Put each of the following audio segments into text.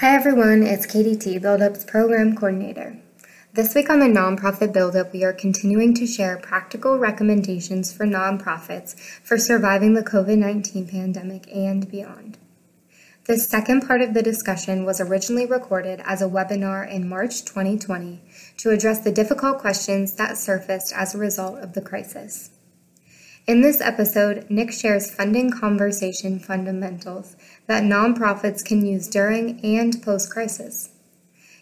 Hi everyone, it's Katie T, Build Up's Program Coordinator. This week on the Nonprofit Build Up, we are continuing to share practical recommendations for nonprofits for surviving the COVID 19 pandemic and beyond. The second part of the discussion was originally recorded as a webinar in March 2020 to address the difficult questions that surfaced as a result of the crisis. In this episode, Nick shares funding conversation fundamentals that nonprofits can use during and post crisis.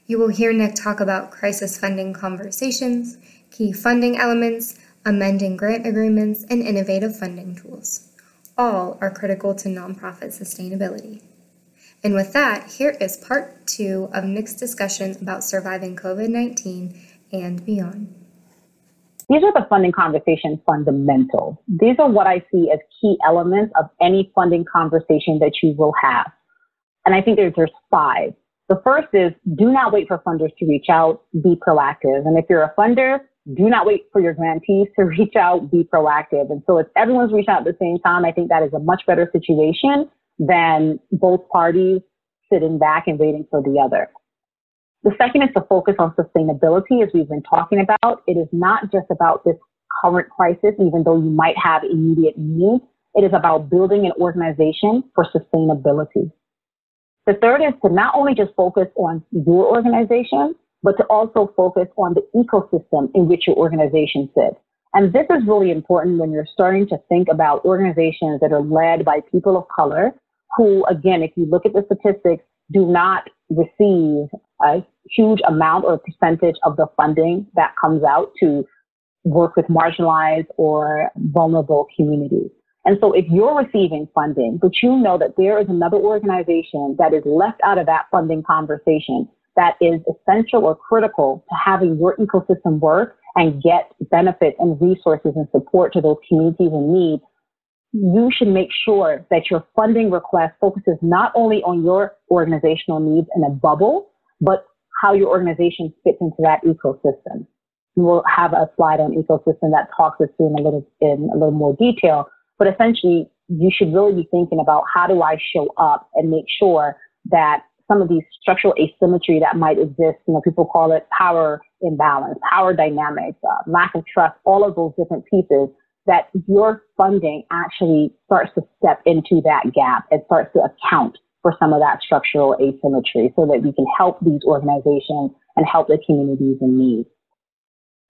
You will hear Nick talk about crisis funding conversations, key funding elements, amending grant agreements, and innovative funding tools. All are critical to nonprofit sustainability. And with that, here is part two of Nick's discussion about surviving COVID 19 and beyond. These are the funding conversation fundamentals. These are what I see as key elements of any funding conversation that you will have. And I think there's, there's five. The first is do not wait for funders to reach out, be proactive. And if you're a funder, do not wait for your grantees to reach out, be proactive. And so if everyone's reaching out at the same time, I think that is a much better situation than both parties sitting back and waiting for the other. The second is to focus on sustainability, as we've been talking about. It is not just about this current crisis, even though you might have immediate needs. It is about building an organization for sustainability. The third is to not only just focus on your organization, but to also focus on the ecosystem in which your organization sits. And this is really important when you're starting to think about organizations that are led by people of color who, again, if you look at the statistics, do not receive a huge amount or percentage of the funding that comes out to work with marginalized or vulnerable communities. And so if you're receiving funding, but you know that there is another organization that is left out of that funding conversation that is essential or critical to having your ecosystem work and get benefits and resources and support to those communities in need, you should make sure that your funding request focuses not only on your organizational needs in a bubble, but how your organization fits into that ecosystem. We'll have a slide on ecosystem that talks us through in a little in a little more detail. But essentially, you should really be thinking about how do I show up and make sure that some of these structural asymmetry that might exist, you know, people call it power imbalance, power dynamics, uh, lack of trust, all of those different pieces, that your funding actually starts to step into that gap and starts to account for some of that structural asymmetry so that we can help these organizations and help the communities in need.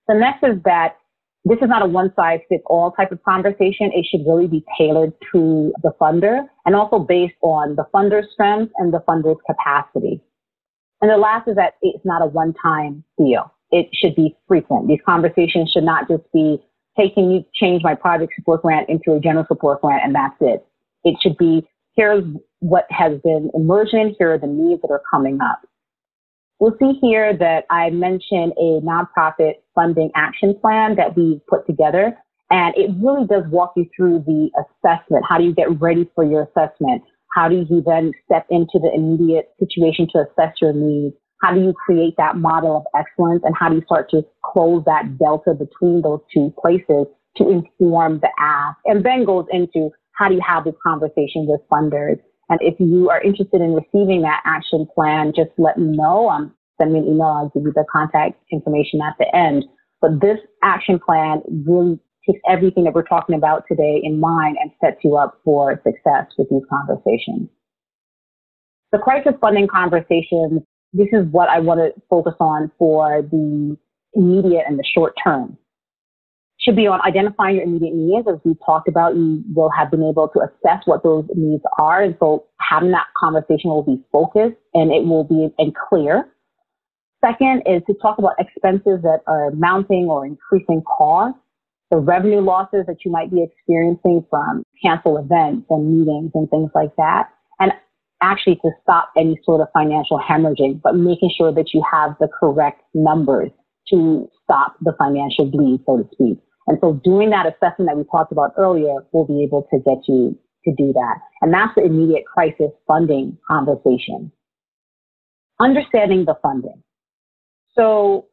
The next is that this is not a one size fits all type of conversation. It should really be tailored to the funder and also based on the funder's strengths and the funder's capacity. And the last is that it's not a one time deal. It should be frequent. These conversations should not just be, hey, can you change my project support grant into a general support grant and that's it. It should be, here's what has been emergent, here are the needs that are coming up. We'll see here that I mentioned a nonprofit funding action plan that we put together. And it really does walk you through the assessment. How do you get ready for your assessment? How do you then step into the immediate situation to assess your needs? How do you create that model of excellence? And how do you start to close that delta between those two places to inform the ask? And then goes into how do you have this conversation with funders? And if you are interested in receiving that action plan, just let me know. Um, send me an email. I'll give you the contact information at the end. But this action plan really takes everything that we're talking about today in mind and sets you up for success with these conversations. The crisis funding conversations, this is what I want to focus on for the immediate and the short term should be on identifying your immediate needs. As we talked about, you will have been able to assess what those needs are. And so having that conversation will be focused and it will be and clear. Second is to talk about expenses that are mounting or increasing costs. the revenue losses that you might be experiencing from cancel events and meetings and things like that. And actually to stop any sort of financial hemorrhaging, but making sure that you have the correct numbers to stop the financial bleed, so to speak. And so doing that assessment that we talked about earlier will be able to get you to do that. And that's the immediate crisis funding conversation. Understanding the funding. So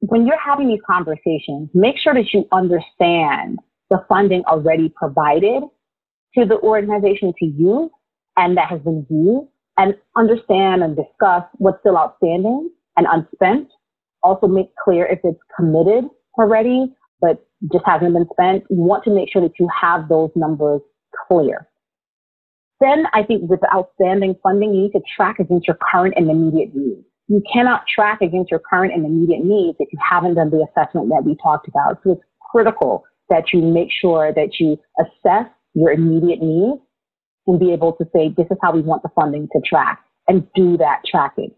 when you're having these conversations, make sure that you understand the funding already provided to the organization to use and that has been used and understand and discuss what's still outstanding and unspent. Also make clear if it's committed already, but just hasn't been spent. You want to make sure that you have those numbers clear. Then I think with outstanding funding, you need to track against your current and immediate needs. You cannot track against your current and immediate needs if you haven't done the assessment that we talked about. So it's critical that you make sure that you assess your immediate needs and be able to say, this is how we want the funding to track and do that tracking.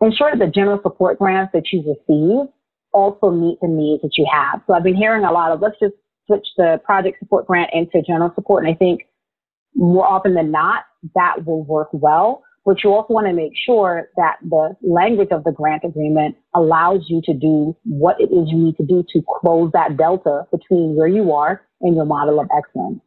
Ensure that the general support grants that you receive also meet the needs that you have. So I've been hearing a lot of let's just switch the project support grant into general support. And I think more often than not, that will work well. But you also want to make sure that the language of the grant agreement allows you to do what it is you need to do to close that delta between where you are and your model of excellence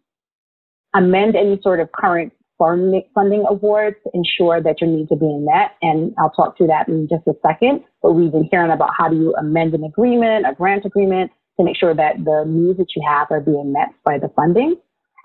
amend any sort of current funding awards to ensure that your needs are being met. And I'll talk to that in just a second. But we've been hearing about how do you amend an agreement, a grant agreement, to make sure that the needs that you have are being met by the funding.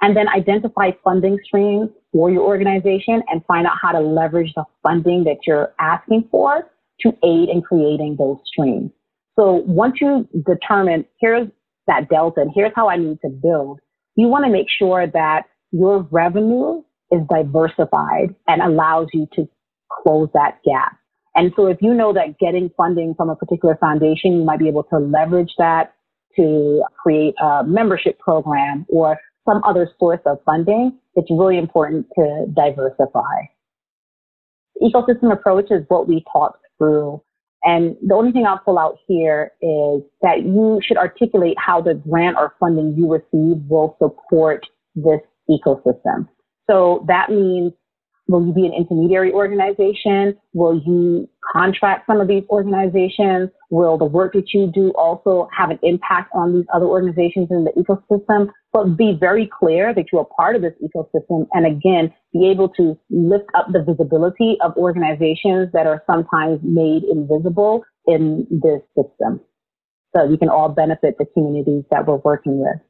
And then identify funding streams for your organization and find out how to leverage the funding that you're asking for to aid in creating those streams. So once you determine here's that delta and here's how I need to build, you want to make sure that your revenue is diversified and allows you to close that gap. And so if you know that getting funding from a particular foundation, you might be able to leverage that to create a membership program or some other source of funding, it's really important to diversify. The ecosystem approach is what we talked through. And the only thing I'll pull out here is that you should articulate how the grant or funding you receive will support this ecosystem. So that means will you be an intermediary organization? Will you contract some of these organizations? Will the work that you do also have an impact on these other organizations in the ecosystem? But be very clear that you are part of this ecosystem and again, be able to lift up the visibility of organizations that are sometimes made invisible in this system. So we can all benefit the communities that we're working with.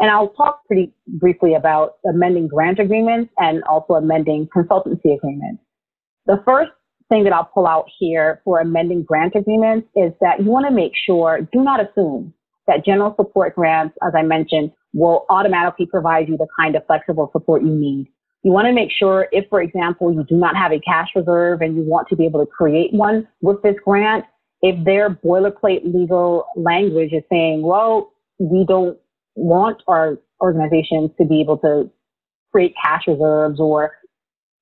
And I'll talk pretty briefly about amending grant agreements and also amending consultancy agreements. The first thing that I'll pull out here for amending grant agreements is that you want to make sure, do not assume that general support grants, as I mentioned, will automatically provide you the kind of flexible support you need. You want to make sure if, for example, you do not have a cash reserve and you want to be able to create one with this grant, if their boilerplate legal language is saying, well, we don't want our organizations to be able to create cash reserves or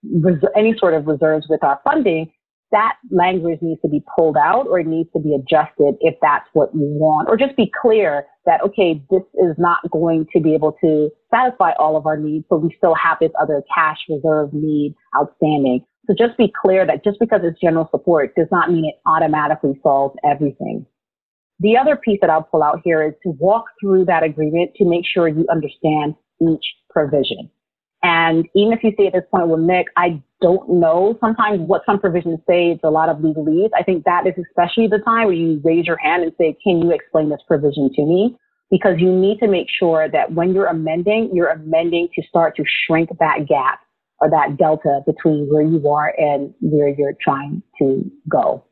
res- any sort of reserves with our funding, that language needs to be pulled out or it needs to be adjusted if that's what you want, or just be clear that, okay, this is not going to be able to satisfy all of our needs, but we still have this other cash reserve need outstanding. So just be clear that just because it's general support does not mean it automatically solves everything. The other piece that I'll pull out here is to walk through that agreement to make sure you understand each provision. And even if you say at this point, well, Nick, I don't know sometimes what some provisions say. It's a lot of legalese. I think that is especially the time where you raise your hand and say, can you explain this provision to me? Because you need to make sure that when you're amending, you're amending to start to shrink that gap or that delta between where you are and where you're trying to go.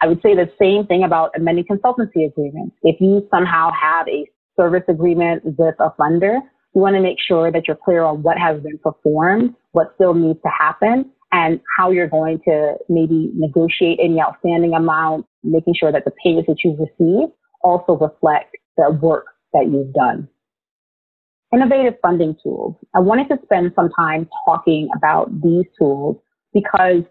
I would say the same thing about amending consultancy agreements. If you somehow have a service agreement with a funder, you want to make sure that you're clear on what has been performed, what still needs to happen, and how you're going to maybe negotiate any outstanding amount, making sure that the payments that you've received also reflect the work that you've done. Innovative funding tools. I wanted to spend some time talking about these tools because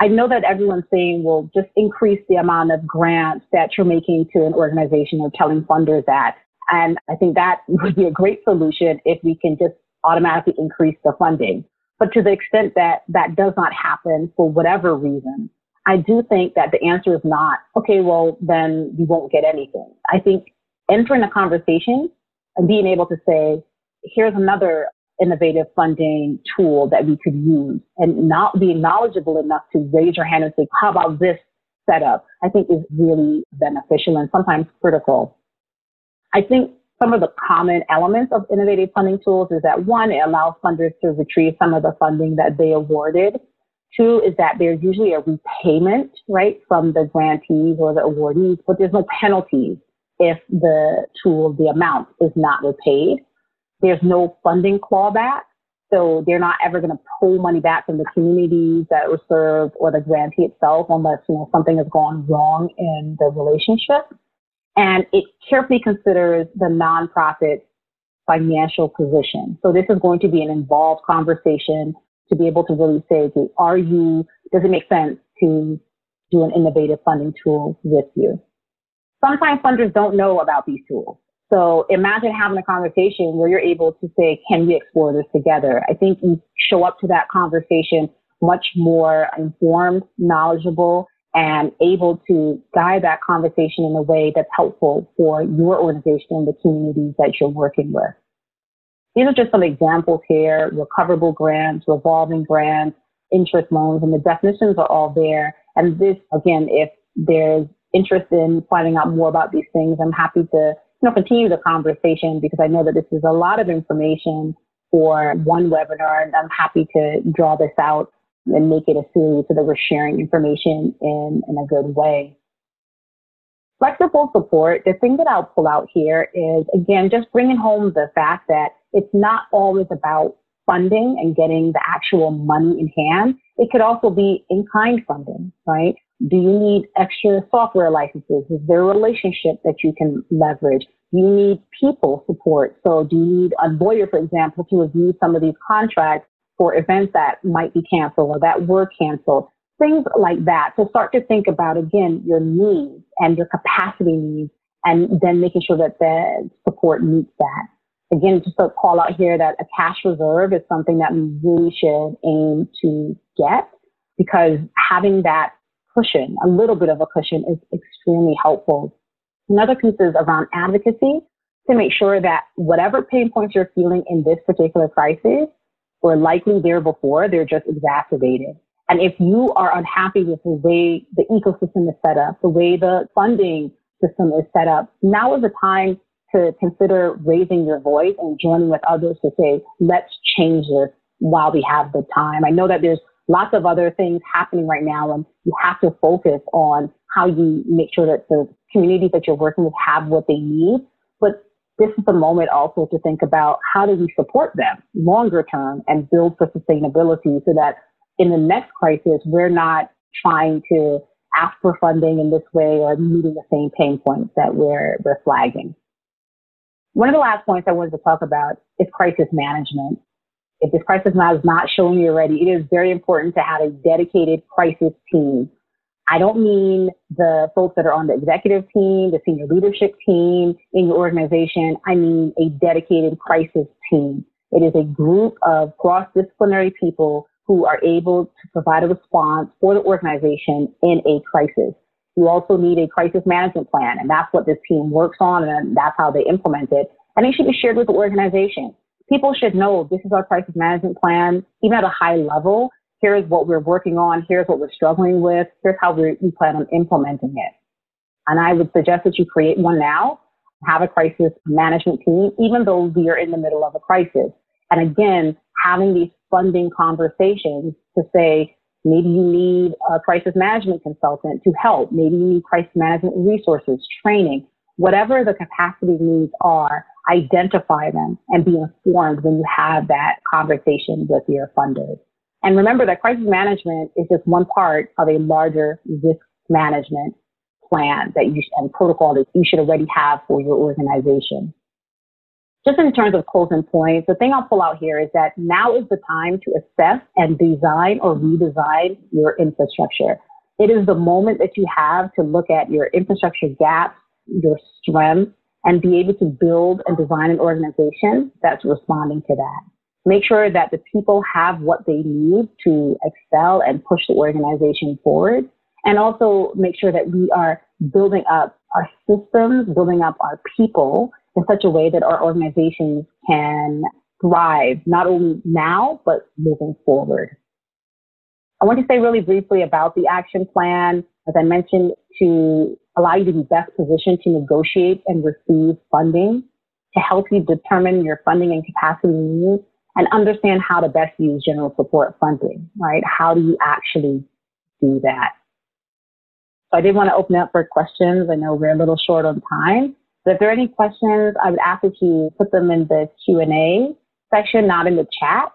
I know that everyone's saying, well, just increase the amount of grants that you're making to an organization or telling funders that. And I think that would be a great solution if we can just automatically increase the funding. But to the extent that that does not happen for whatever reason, I do think that the answer is not, okay, well, then you won't get anything. I think entering a conversation and being able to say, here's another innovative funding tool that we could use and not being knowledgeable enough to raise your hand and say, how about this setup? I think is really beneficial and sometimes critical. I think some of the common elements of innovative funding tools is that one, it allows funders to retrieve some of the funding that they awarded. Two is that there's usually a repayment, right, from the grantees or the awardees, but there's no penalties if the tool, the amount is not repaid. There's no funding clawback. So they're not ever going to pull money back from the communities that were served or the grantee itself unless, you know, something has gone wrong in the relationship. And it carefully considers the nonprofit financial position. So this is going to be an involved conversation to be able to really say, okay, are you, does it make sense to do an innovative funding tool with you? Sometimes funders don't know about these tools. So imagine having a conversation where you're able to say, can we explore this together? I think you show up to that conversation much more informed, knowledgeable, and able to guide that conversation in a way that's helpful for your organization and the communities that you're working with. These are just some examples here, recoverable grants, revolving grants, interest loans, and the definitions are all there. And this, again, if there's interest in finding out more about these things, I'm happy to know, continue the conversation because I know that this is a lot of information for one webinar, and I'm happy to draw this out and make it a series so that we're sharing information in, in a good way. Flexible support, the thing that I'll pull out here is, again, just bringing home the fact that it's not always about funding and getting the actual money in hand. It could also be in kind funding, right? Do you need extra software licenses? Is there a relationship that you can leverage? Do you need people support? So do you need a lawyer, for example, to review some of these contracts for events that might be canceled or that were canceled? Things like that. To start to think about, again, your needs and your capacity needs and then making sure that the support meets that again, just to call out here that a cash reserve is something that we really should aim to get because having that cushion, a little bit of a cushion is extremely helpful. Another piece is around advocacy to make sure that whatever pain points you're feeling in this particular crisis were likely there before, they're just exacerbated. And if you are unhappy with the way the ecosystem is set up, the way the funding system is set up, now is the time to consider raising your voice and joining with others to say, let's change this while we have the time. I know that there's lots of other things happening right now and you have to focus on how you make sure that the communities that you're working with have what they need. But this is the moment also to think about how do we support them longer term and build for sustainability so that in the next crisis, we're not trying to ask for funding in this way or meeting the same pain points that we're, we're flagging. One of the last points I wanted to talk about is crisis management. If this crisis map is not showing you already, it is very important to have a dedicated crisis team. I don't mean the folks that are on the executive team, the senior leadership team in your organization. I mean a dedicated crisis team. It is a group of cross-disciplinary people who are able to provide a response for the organization in a crisis. You also need a crisis management plan, and that's what this team works on, and that's how they implement it. And it should be shared with the organization. People should know this is our crisis management plan, even at a high level. Here's what we're working on. Here's what we're struggling with. Here's how we plan on implementing it. And I would suggest that you create one now, have a crisis management team, even though we are in the middle of a crisis. And again, having these funding conversations to say, Maybe you need a crisis management consultant to help. Maybe you need crisis management resources, training, whatever the capacity needs are, identify them and be informed when you have that conversation with your funders. And remember that crisis management is just one part of a larger risk management plan that you and protocol that you should already have for your organization. just in terms of closing points, the thing I'll pull out here is that now is the time to assess and design or redesign your infrastructure. It is the moment that you have to look at your infrastructure gaps, your strengths, and be able to build and design an organization that's responding to that. Make sure that the people have what they need to excel and push the organization forward. And also make sure that we are building up our systems, building up our people in such a way that our organizations can thrive, not only now, but moving forward. I want to say really briefly about the action plan. As I mentioned, to allow you to be best positioned to negotiate and receive funding, to help you determine your funding and capacity needs, and understand how to best use general support funding, right? How do you actually do that? So I did want to open up for questions. I know we're a little short on time. But if there are any questions, I would ask that you put them in the Q&A section, not in the chat,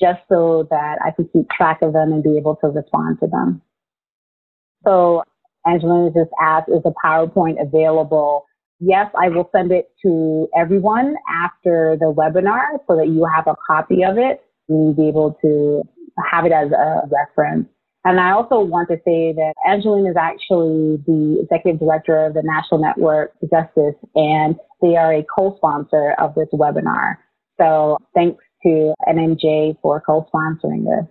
just so that I can keep track of them and be able to respond to them. So Angelina just asked, is the PowerPoint available? Yes, I will send it to everyone after the webinar so that you have a copy of it. You'll be able to have it as a reference. And I also want to say that Angeline is actually the executive director of the National Network for Justice, and they are a co-sponsor of this webinar. So thanks to NNJ for co-sponsoring this.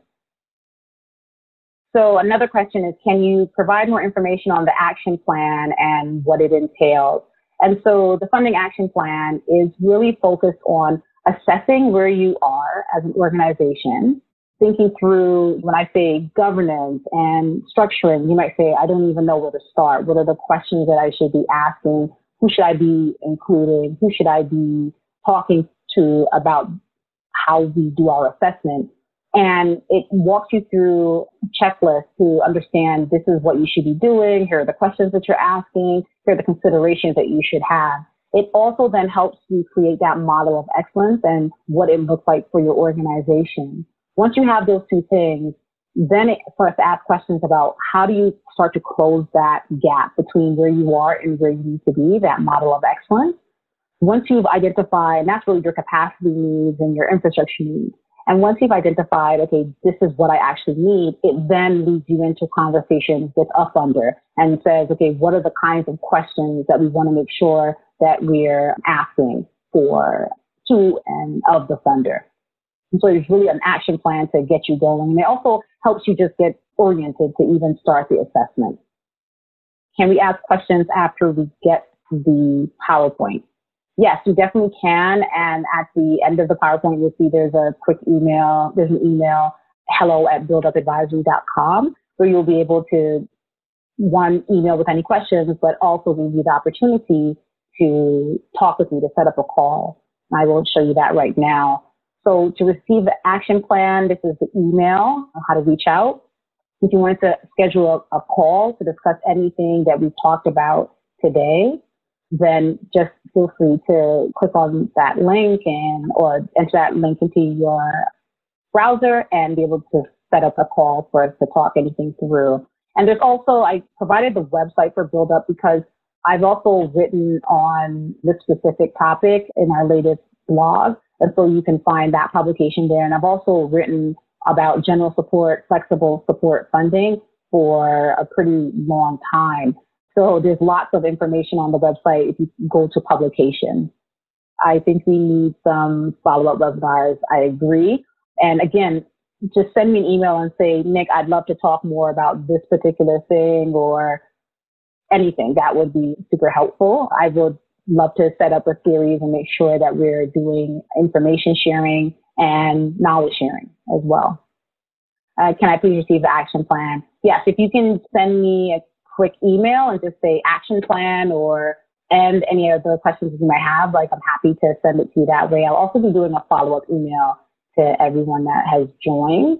So another question is, can you provide more information on the action plan and what it entails? And so the funding action plan is really focused on assessing where you are as an organization, thinking through when I say governance and structuring, you might say, I don't even know where to start. What are the questions that I should be asking? Who should I be including? Who should I be talking to about how we do our assessment? And it walks you through checklists to understand this is what you should be doing. Here are the questions that you're asking. Here are the considerations that you should have. It also then helps you create that model of excellence and what it looks like for your organization. Once you have those two things, then it starts to ask questions about how do you start to close that gap between where you are and where you need to be, that model of excellence. Once you've identified, and that's really your capacity needs and your infrastructure needs. And once you've identified, okay, this is what I actually need, it then leads you into conversations with a funder and says, okay, what are the kinds of questions that we want to make sure that we're asking for to and of the funder. And so it's really an action plan to get you going. And it also helps you just get oriented to even start the assessment. Can we ask questions after we get the PowerPoint? Yes, you definitely can. And at the end of the PowerPoint, you'll see there's a quick email. There's an email, hello at buildupadvisory.com, where you'll be able to one email with any questions, but also give you the opportunity to talk with me to set up a call. I will show you that right now. So to receive the action plan, this is the email how to reach out. If you wanted to schedule a, a call to discuss anything that we talked about today, then just feel free to click on that link and or enter that link into your browser and be able to set up a call for us to talk anything through. And there's also, I provided the website for Build Up because I've also written on this specific topic in our latest blog. And so you can find that publication there. And I've also written about general support, flexible support funding for a pretty long time. So there's lots of information on the website if you go to publications. I think we need some follow-up webinars. I agree. And again, just send me an email and say, Nick, I'd love to talk more about this particular thing or anything. That would be super helpful. I would love to set up a series and make sure that we're doing information sharing and knowledge sharing as well. Uh, can I please receive the action plan? Yes, if you can send me a quick email and just say action plan or and any other questions you might have, like I'm happy to send it to you that way. I'll also be doing a follow-up email to everyone that has joined.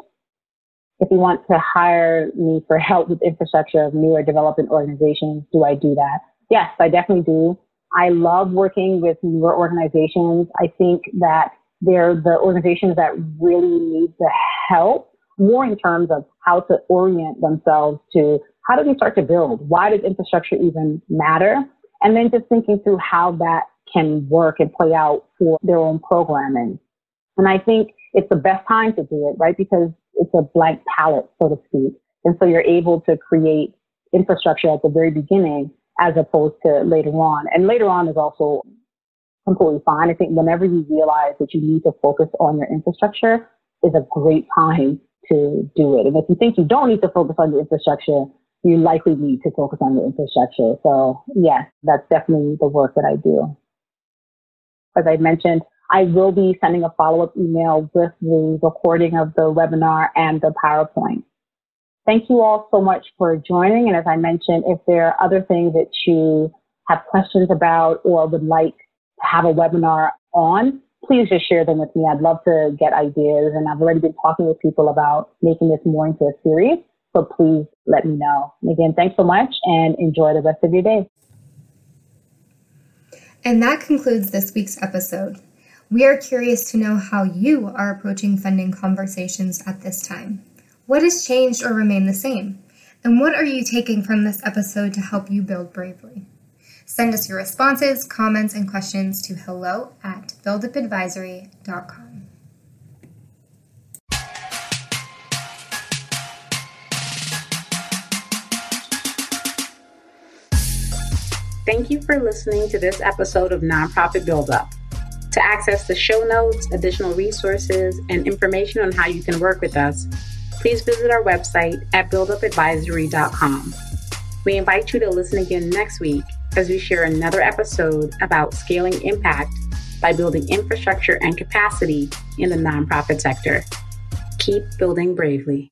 If you want to hire me for help with infrastructure of newer development organizations, do I do that? Yes, I definitely do. I love working with newer organizations. I think that they're the organizations that really need the help more in terms of how to orient themselves to how do we start to build? Why does infrastructure even matter? And then just thinking through how that can work and play out for their own programming. And I think it's the best time to do it, right? Because it's a blank palette, so to speak. And so you're able to create infrastructure at the very beginning as opposed to later on. And later on is also completely fine. I think whenever you realize that you need to focus on your infrastructure is a great time to do it. And if you think you don't need to focus on your infrastructure, you likely need to focus on your infrastructure. So yes, that's definitely the work that I do. As I mentioned, I will be sending a follow-up email with the recording of the webinar and the PowerPoint. Thank you all so much for joining. And as I mentioned, if there are other things that you have questions about or would like to have a webinar on, please just share them with me. I'd love to get ideas. And I've already been talking with people about making this more into a series. So please let me know. Again, thanks so much and enjoy the rest of your day. And that concludes this week's episode. We are curious to know how you are approaching funding conversations at this time. What has changed or remained the same? And what are you taking from this episode to help you build bravely? Send us your responses, comments, and questions to hello at buildupadvisory.com. Thank you for listening to this episode of Nonprofit Build Up. To access the show notes, additional resources, and information on how you can work with us, please visit our website at buildupadvisory.com. We invite you to listen again next week as we share another episode about scaling impact by building infrastructure and capacity in the nonprofit sector. Keep building bravely.